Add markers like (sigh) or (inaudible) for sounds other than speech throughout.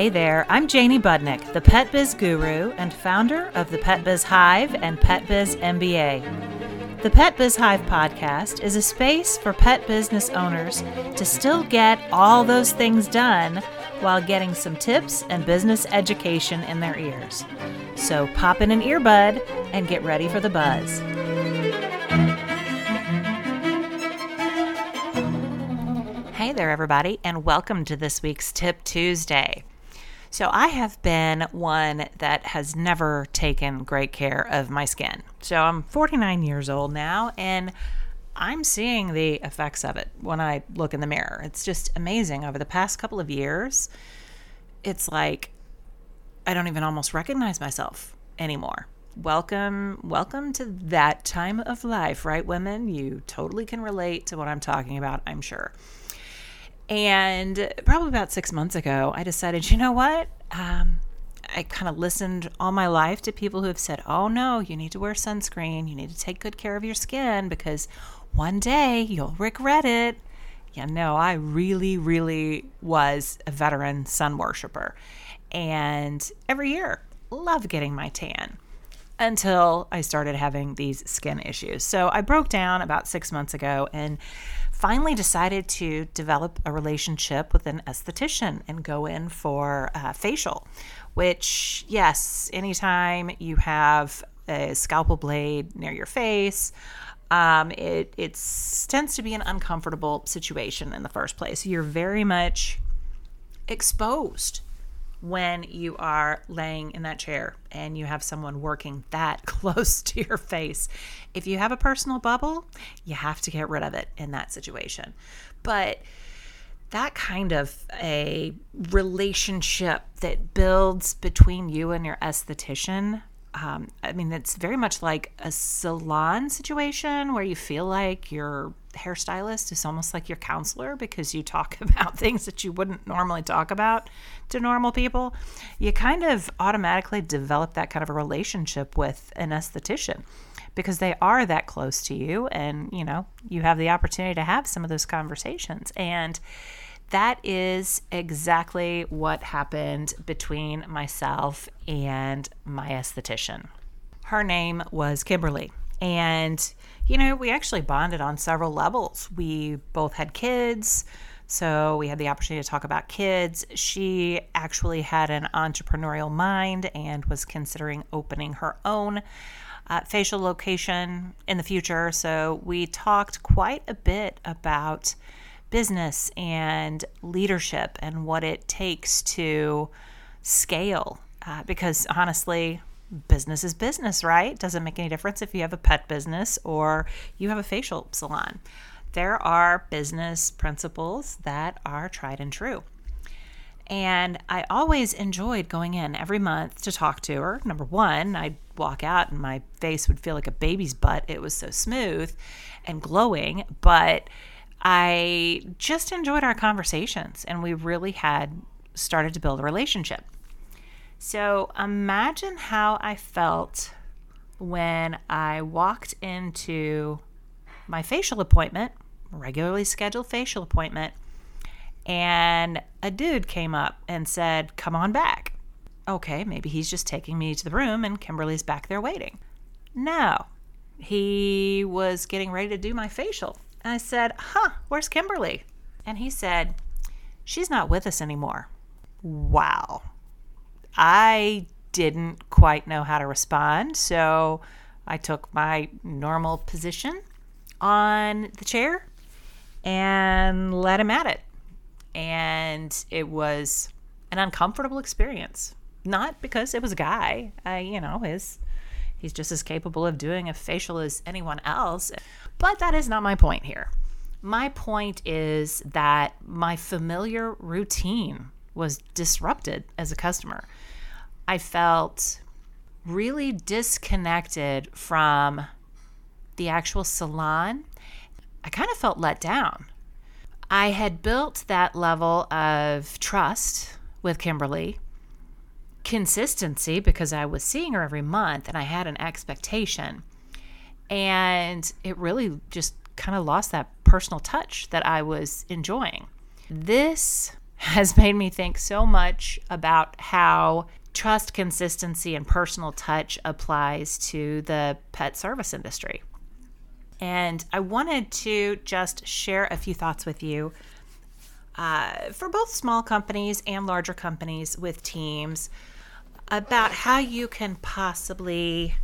Hey there, I'm Janie Budnick, the Pet Biz Guru and founder of the Pet Biz Hive and Pet Biz MBA. The Pet Biz Hive podcast is a space for pet business owners to still get all those things done while getting some tips and business education in their ears. So pop in an earbud and get ready for the buzz. Hey there, everybody, and welcome to this week's Tip Tuesday. So, I have been one that has never taken great care of my skin. So, I'm 49 years old now, and I'm seeing the effects of it when I look in the mirror. It's just amazing. Over the past couple of years, it's like I don't even almost recognize myself anymore. Welcome, welcome to that time of life, right, women? You totally can relate to what I'm talking about, I'm sure. And probably about six months ago, I decided, you know what? Um, I kind of listened all my life to people who have said, oh no, you need to wear sunscreen. You need to take good care of your skin because one day you'll regret it. Yeah, no, I really, really was a veteran sun worshiper. And every year, love getting my tan until I started having these skin issues. So I broke down about six months ago and finally decided to develop a relationship with an esthetician and go in for a facial, which, yes, anytime you have a scalpel blade near your face, um, it it's, tends to be an uncomfortable situation in the first place. You're very much exposed when you are laying in that chair and you have someone working that (laughs) close to your face. If you have a personal bubble, you have to get rid of it in that situation. But that kind of a relationship that builds between you and your esthetician um, I mean, it's very much like a salon situation where you feel like your hairstylist is almost like your counselor because you talk (laughs) about things that you wouldn't normally talk about to normal people. You kind of automatically develop that kind of a relationship with an esthetician because they are that close to you and, you know, you have the opportunity to have some of those conversations. And that is exactly what happened between myself and my esthetician. Her name was Kimberly. And, you know, we actually bonded on several levels. We both had kids, so we had the opportunity to talk about kids. She actually had an entrepreneurial mind and was considering opening her own uh, facial location in the future. So we talked quite a bit about business and leadership and what it takes to scale. Uh, because honestly, business is business, right? Doesn't make any difference if you have a pet business or you have a facial salon. There are business principles that are tried and true. And I always enjoyed going in every month to talk to her. Number one, I'd walk out and my face would feel like a baby's butt. It was so smooth and glowing. But I just enjoyed our conversations and we really had started to build a relationship. So imagine how I felt when I walked into my facial appointment, regularly scheduled facial appointment, and a dude came up and said, Come on back. Okay, maybe he's just taking me to the room and Kimberly's back there waiting. No, he was getting ready to do my facial. And I said, Huh, where's Kimberly? And he said, She's not with us anymore. Wow. I didn't quite know how to respond. So I took my normal position on the chair and let him at it. And it was an uncomfortable experience. Not because it was a guy. I, you know, his he's just as capable of doing a facial as anyone else. But that is not my point here. My point is that my familiar routine was disrupted as a customer. I felt really disconnected from the actual salon. I kind of felt let down. I had built that level of trust with Kimberly, consistency because I was seeing her every month and I had an expectation. And it really just kind of lost that personal touch that I was enjoying. This has (laughs) made me think so much about how trust, consistency, and personal touch applies to the pet service industry. And I wanted to just share a few thoughts with you uh, for both small companies and larger companies with teams about how you can possibly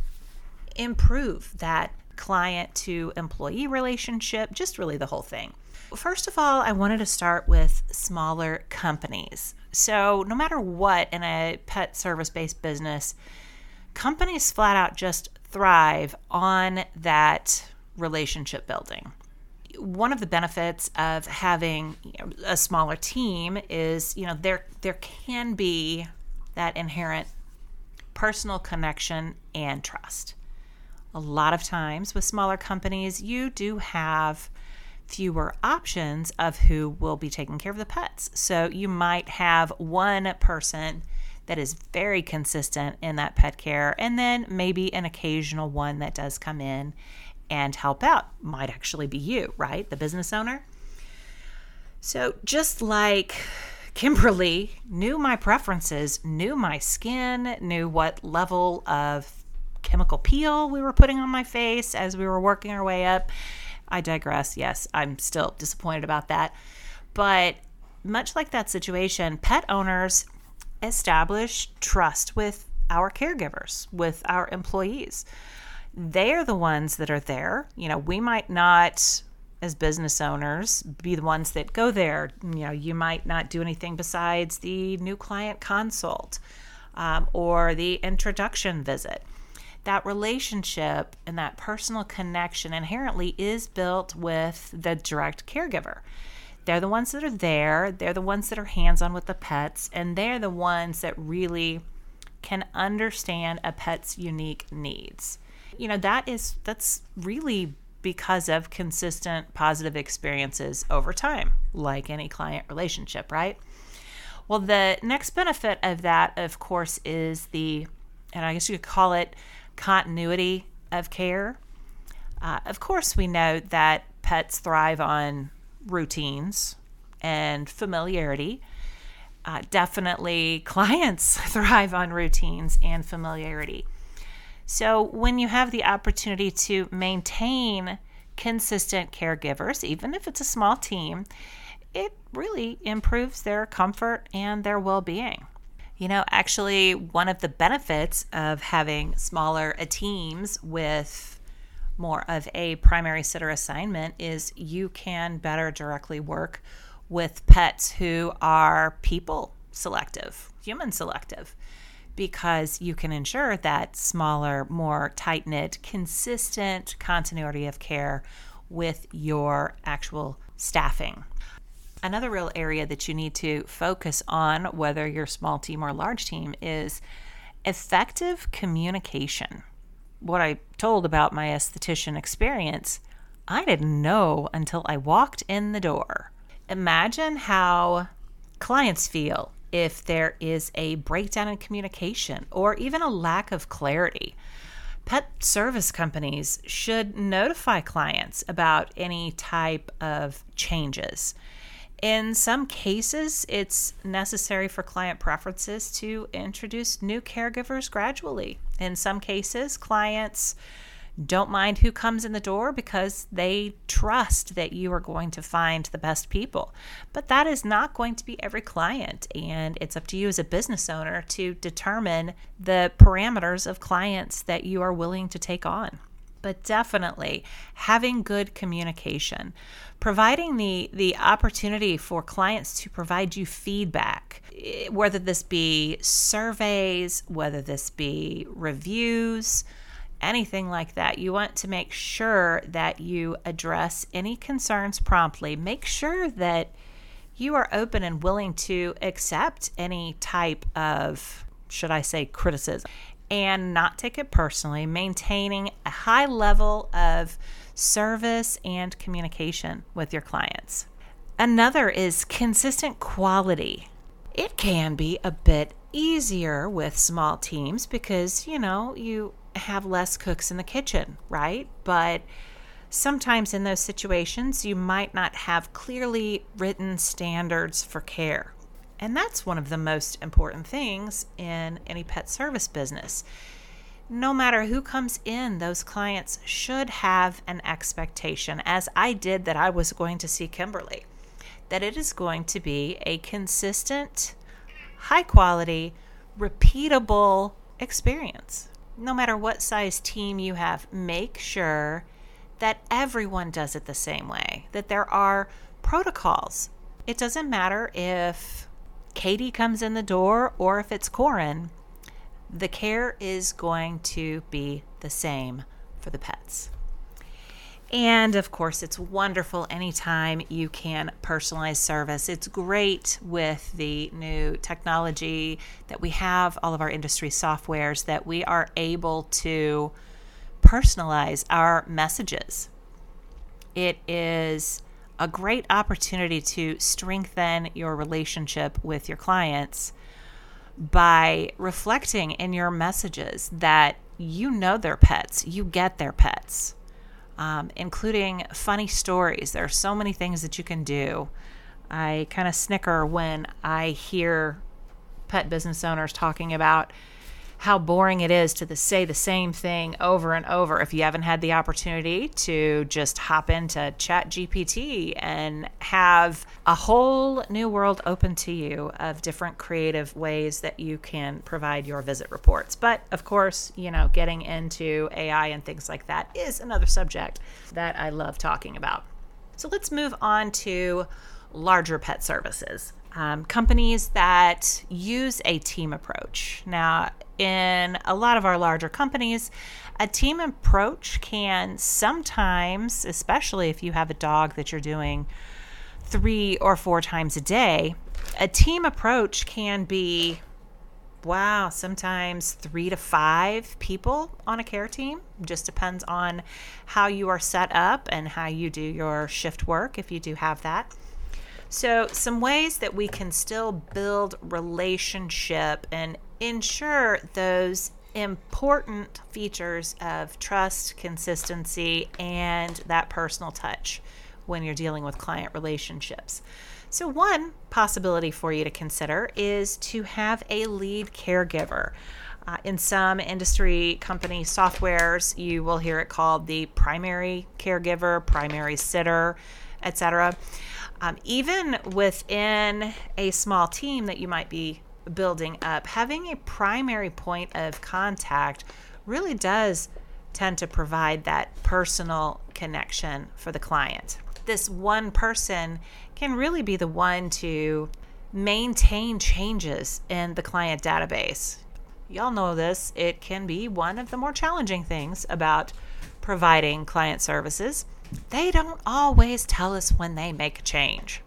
improve that client to employee relationship, just really the whole thing. First of all, I wanted to start with smaller companies. So, no matter what in a pet service based business, companies flat out just thrive on that relationship building. One of the benefits of having a smaller team is, you know, there there can be that inherent personal connection and trust. A lot of times with smaller companies, you do have fewer options of who will be taking care of the pets. So you might have one person that is very consistent in that pet care, and then maybe an occasional one that does come in and help out. Might actually be you, right? The business owner. So just like Kimberly knew my preferences, knew my skin, knew what level of chemical peel we were putting on my face as we were working our way up. I digress. Yes, I'm still disappointed about that. But much like that situation, pet owners establish trust with our caregivers, with our employees. They're the ones that are there. You know, we might not, as business owners, be the ones that go there. You know, you might not do anything besides the new client consult um, or the introduction visit that relationship and that personal connection inherently is built with the direct caregiver. They're the ones that are there, they're the ones that are hands on with the pets, and they're the ones that really can understand a pet's unique needs. You know, that is that's really because of consistent positive experiences over time, like any client relationship, right? Well, the next benefit of that, of course, is the, and I guess you could call it continuity of care. Uh, of course, we know that pets thrive on routines and familiarity. Uh, definitely, (laughs) clients thrive on routines and familiarity. So, when you have the opportunity to maintain consistent caregivers, even if it's a small team, it really improves their comfort and their well being. You know, actually, one of the benefits of having smaller teams with more of a primary sitter assignment is you can better directly work with pets who are people selective, human selective, because you can ensure that smaller, more tight knit, consistent continuity of care with your actual staffing. Another real area that you need to focus on, whether you're small team or large team, is effective communication. What I told about my esthetician experience, I didn't know until I walked in the door. Imagine how clients feel if there is a breakdown in communication or even a lack of clarity. Pet service companies should notify clients about any type of changes. In some cases, it's necessary for client preferences to introduce new caregivers gradually. In some cases, clients don't mind who comes in the door because they trust that you are going to find the best people. But that is not going to be every client, and it's up to you as a business owner to determine the parameters of clients that you are willing to take on but definitely having good communication, providing the the opportunity for clients to provide you feedback, eh, whether this be surveys, whether this be reviews, anything like that. You want to make sure that you address any concerns promptly. Make sure that you are open and willing to accept any type of should I say criticism and not take it personally, maintaining a high level of service and communication with your clients. Another is consistent quality. It can be a bit easier with small teams because, you know, you have less cooks in the kitchen, right? But sometimes in those situations, you might not have clearly written standards for care. And that's one of the most important things in any pet service business. No matter who comes in, those clients should have an expectation, as I did, that I was going to see Kimberly, that it is going to be a consistent, high quality, repeatable experience. No matter what size team you have, make sure that everyone does it the same way, that there are protocols. It doesn't matter if Katie comes in the door or if it's Corin, the care is going to be the same for the pets. And of course, it's wonderful anytime you can personalize service. It's great with the new technology that we have, all of our industry softwares, that we are able to personalize our messages. It is a great opportunity to strengthen your relationship with your clients by reflecting in your messages that you know their pets, you get their pets um, including funny stories. There are so many things that you can do. I kind of snicker when I hear pet business owners talking about how boring it is to the, say the same thing over and over. If you haven't had the opportunity to just hop into chat gpt and have a whole new world open to you of different creative ways that you can provide your visit reports. But of course you know getting into ai and things like that is another subject that i love talking about. So let's move on to larger pet services um, companies that use a team approach. Now, in a lot of our larger companies, a team approach can sometimes, especially if you have a dog that you're doing three or four times a day, a team approach can be wow, sometimes three to five people on a care team. Just depends on how you are set up and how you do your shift work, if you do have that. So, some ways that we can still build relationship and ensure those important features of trust, consistency, and that personal touch when you're dealing with client relationships. So, one possibility for you to consider is to have a lead caregiver. Uh, in some industry company softwares, you will hear it called the primary caregiver, primary sitter, etc. Um, even within a small team that you might be building up, having a primary point of contact really does tend to provide that personal connection for the client. This one person can really be the one to maintain changes in the client database. Y'all know this, it can be one of the more challenging things about providing client services they don't always tell us when they make a change.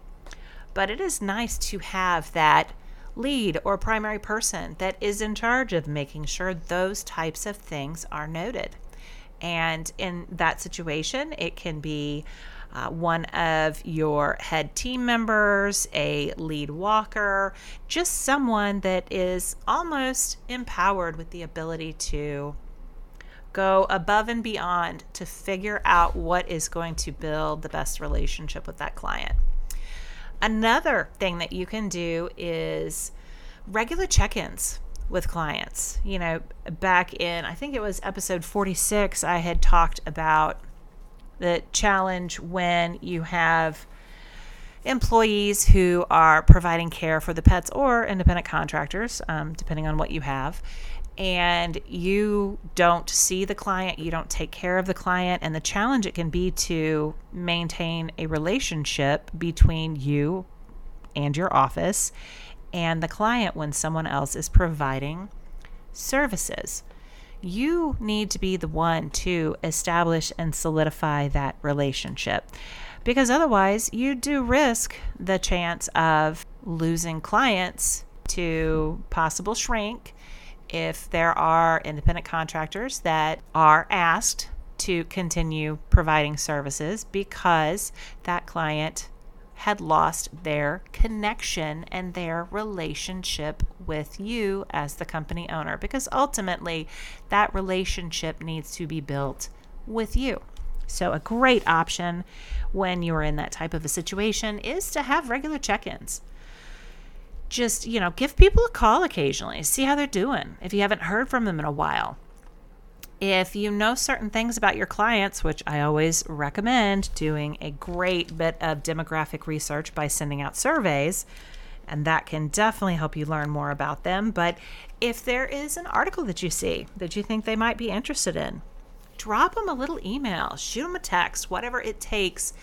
But it is nice to have that lead or primary person that is in charge of making sure those types of things are noted. And in that situation, it can be uh, one of your head team members, a lead walker, just someone that is almost empowered with the ability to go above and beyond to figure out what is going to build the best relationship with that client. Another thing that you can do is regular check ins with clients. You know, back in, I think it was episode 46, I had talked about the challenge when you have employees who are providing care for the pets or independent contractors, um, depending on what you have and you don't see the client, you don't take care of the client, and the challenge it can be to maintain a relationship between you and your office and the client when someone else is providing services. You need to be the one to establish and solidify that relationship because otherwise, you do risk the chance of losing clients to possible shrink if there are independent contractors that are asked to continue providing services because that client had lost their connection and their relationship with you as the company owner because ultimately that relationship needs to be built with you. So, a great option when you're in that type of a situation is to have regular check ins just, you know, give people a call occasionally, see how they're doing if you haven't heard from them in a while. If you know certain things about your clients, which I always recommend doing a great bit of demographic research by sending out surveys, and that can definitely help you learn more about them. But if there is an article that you see that you think they might be interested in, drop them a little email, shoot them a text, whatever it takes,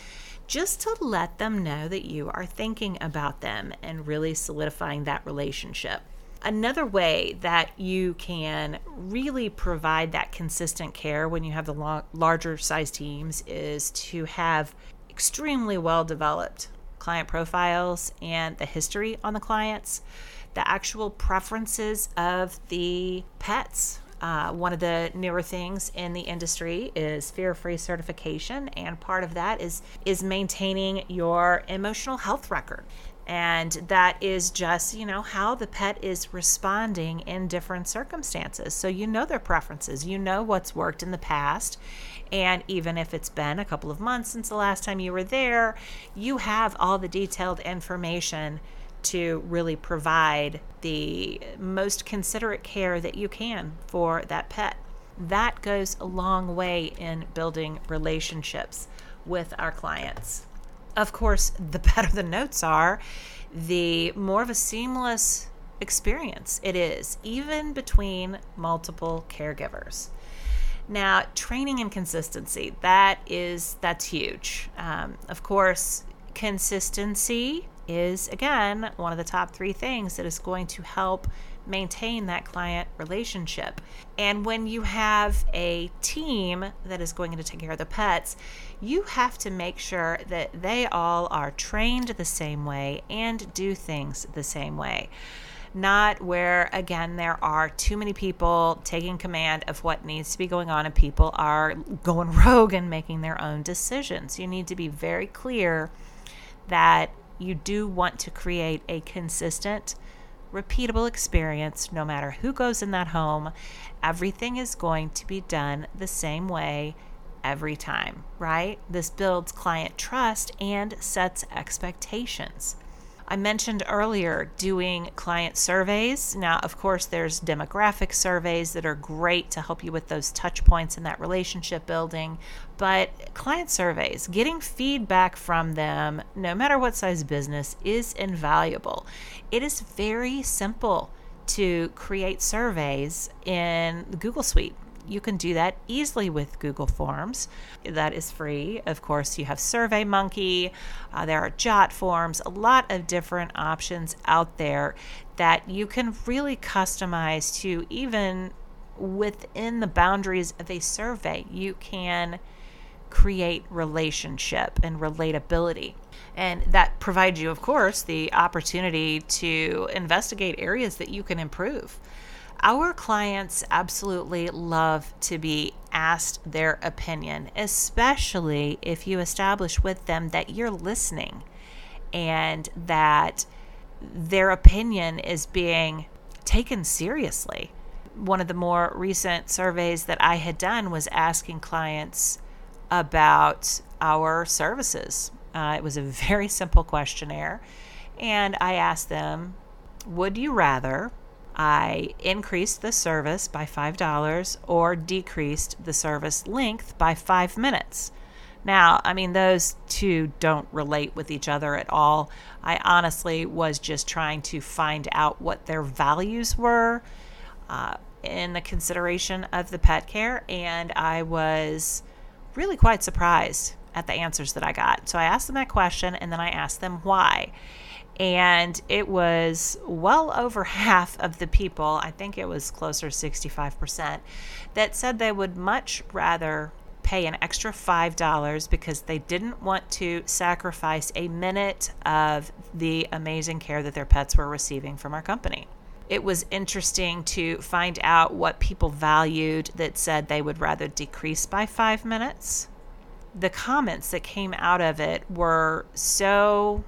just to let them know that you are thinking about them and really solidifying that relationship. Another way that you can really provide that consistent care when you have the lo- larger size teams is to have extremely well developed client profiles and the history on the clients, the actual preferences of the pets. Uh, one of the newer things in the industry is fear-free certification, and part of that is is maintaining your emotional health record. And that is just you know how the pet is responding in different circumstances. So you know their preferences you know what's worked in the past. And even if it's been a couple of months since the last time you were there you have all the detailed information to really provide the most considerate care that you can for that pet that goes a long way in building relationships with our clients of course, the (laughs) better the notes are, the more of a seamless experience it is, even between multiple caregivers. Now, training and consistency, that is that's huge. Um, of course, consistency is again one of the top three things that is going to help maintain that client relationship. And when you have a team that is going to take care of the pets, you have to make sure that they all are trained the same way and do things the same way. Not where, again, there are too many people taking command of what needs to be going on and people are going (laughs) rogue and making their own decisions. You need to be very clear that you do want to create a consistent repeatable experience no matter who goes in that home. Everything is going to be done the same way every time, right? This builds client trust and sets expectations. I mentioned earlier doing client surveys. Now, of course, there's demographic surveys that are great to help you with those touch points in that relationship building. But client surveys, getting feedback from them, no matter what size business, is invaluable. It is very simple to create surveys in Google Suite you can do that easily with Google Forms. That is free. Of course, you have SurveyMonkey, uh, there are Jot Forms, a lot of different options out there that you can really customize to even within the boundaries of a survey. You can create relationship and relatability. And that provides you, of course, the opportunity to investigate areas that you can improve. Our clients absolutely love to be asked their opinion, especially if you establish with them that you're listening and that their opinion is being taken seriously. One of the more recent surveys that I had done was asking clients about our services. Uh, it was a (laughs) very simple questionnaire, and I asked them, Would you rather I increased the service by $5 or decreased the service length by five minutes. Now, I mean, those two don't relate with each other at all. I honestly was just trying to find out what their values were uh, in the consideration of the pet care, and I was really quite surprised at the answers that I got. So I asked them that question and then I asked them why and it was well over (laughs) half of the people, I think it was closer to 65%, that said they would much rather pay an extra $5 because they didn't want to sacrifice a minute of the amazing care that their pets were receiving from our company. It was interesting to find out what people valued that said they would rather decrease by five minutes. The comments that came out of it were so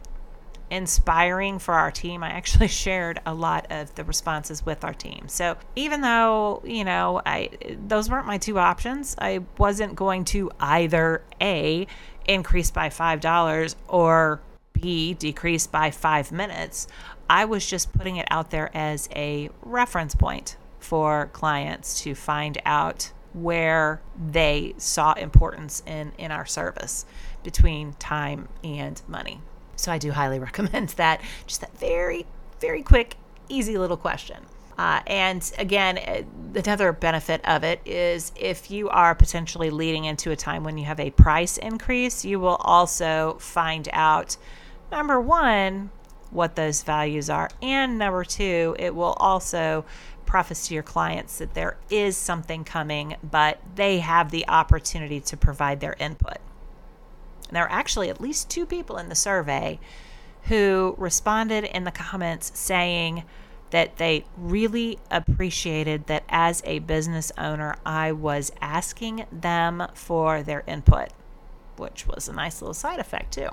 inspiring for our team. I actually (laughs) shared a lot of the responses with our team. So even though, you know, I those weren't my two options, I wasn't going to either A increase by $5 or B decrease by 5 minutes. I was just putting it out there as a reference point for clients to find out where they saw importance in in our service between time and money. So I do highly (laughs) recommend that. Just that very very quick easy little question. Uh, and again, uh, another benefit of it is if you are potentially leading into a time when you have a price increase, you will also find out number one, what those values are. And number two, it will also preface to your clients that there is something coming, but they have the opportunity to provide their input. And there are actually at least two people in the survey who responded in the comments saying, that they really appreciated that as a business owner, I was asking them for their input, which was a nice little side effect, too.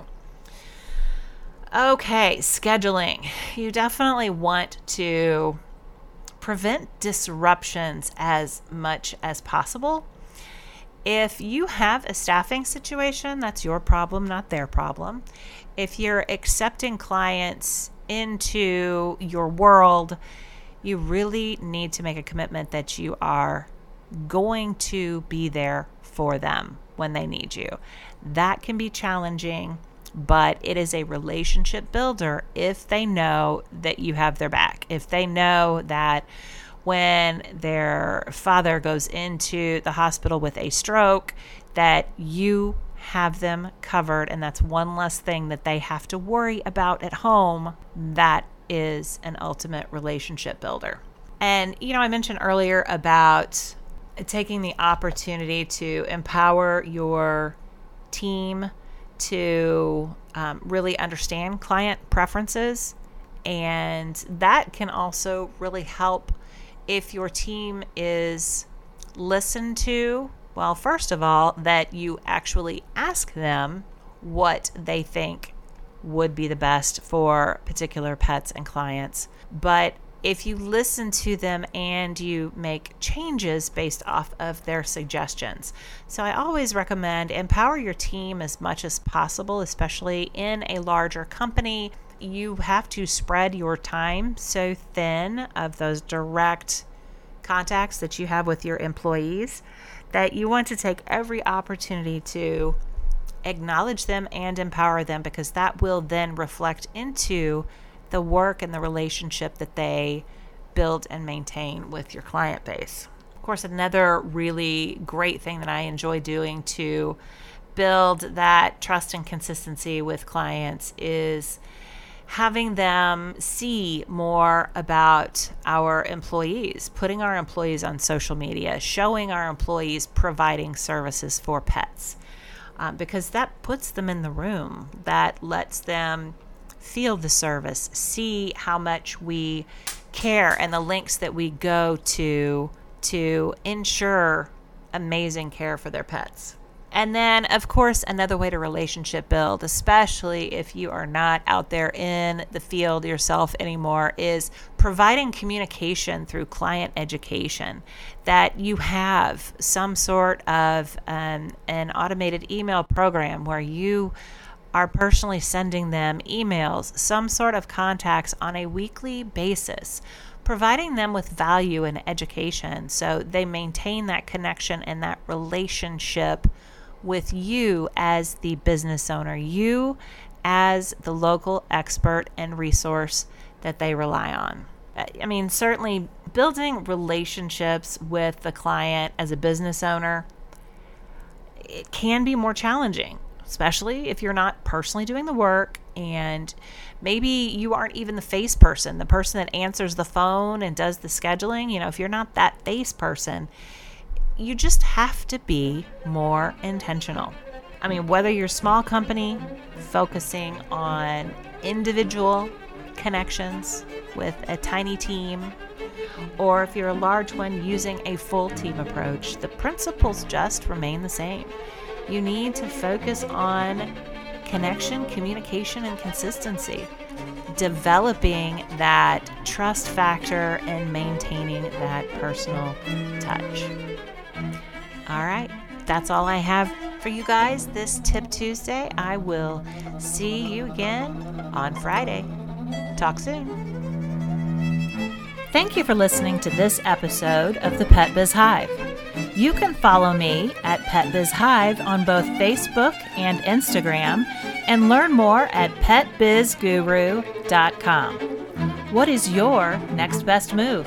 Okay, scheduling. You definitely want to prevent disruptions as much as possible. If you have a staffing situation, that's your problem, not their problem. If you're accepting clients into your world, you really need to make a commitment that you are going to be there for them when they need you. That can be challenging, but it is a relationship builder if they know that you have their back. If they know that when their father goes into the hospital with a stroke, that you have them covered, and that's one less thing that they have to worry about at home. That is an ultimate relationship builder. And, you know, I mentioned earlier about taking the opportunity to empower your team to um, really understand client preferences. And that can also really help if your team is listened to well, first of all, that you actually ask them what they think would be the best for particular pets and clients. But if you listen to them and you make changes based off of their suggestions. So, I always recommend empower your team as much as possible, especially in a larger company. You have to spread your time so thin of those direct contacts that you have with your employees that you want to take every opportunity to acknowledge them and empower them because that will then reflect into the work and the relationship that they build and maintain with your client base. Of course, another really great thing that I enjoy doing to build that trust and consistency with clients is having them see more about our employees, putting our employees on social media, showing our employees providing services for pets, um, because that puts them in the room. That lets them feel the service, see how much we care, and the links that we go to to ensure amazing care for their pets. And then, of course, another way to relationship build, especially if you are not out there in the field yourself anymore, is providing communication through client education. That you have some sort of um, an automated email program where you are personally sending them emails, some sort of contacts on a weekly basis providing them with value and education so they maintain that connection and that relationship with you as the business owner, you as the local expert and resource that they rely on. I mean, certainly building relationships with the client as a business owner, it can be more challenging, especially if you're not personally doing the work and maybe you aren't even the face person, the person that answers the phone and does the scheduling. You know, if you're not that face person, you just have to be more intentional. I mean, whether you're a small company focusing on individual connections with a tiny team, or if you're a large one using a full team approach, the principles just remain the same. You need to focus on connection, communication, and consistency, developing that trust factor and maintaining that personal touch. All right, that's all I have for you guys this Tip Tuesday. I will see you again on Friday. Talk soon. Thank you for listening to this episode of the Pet Biz Hive. You can follow me at Pet Biz Hive on both Facebook and Instagram and learn more at petbizguru.com. What is your next best move?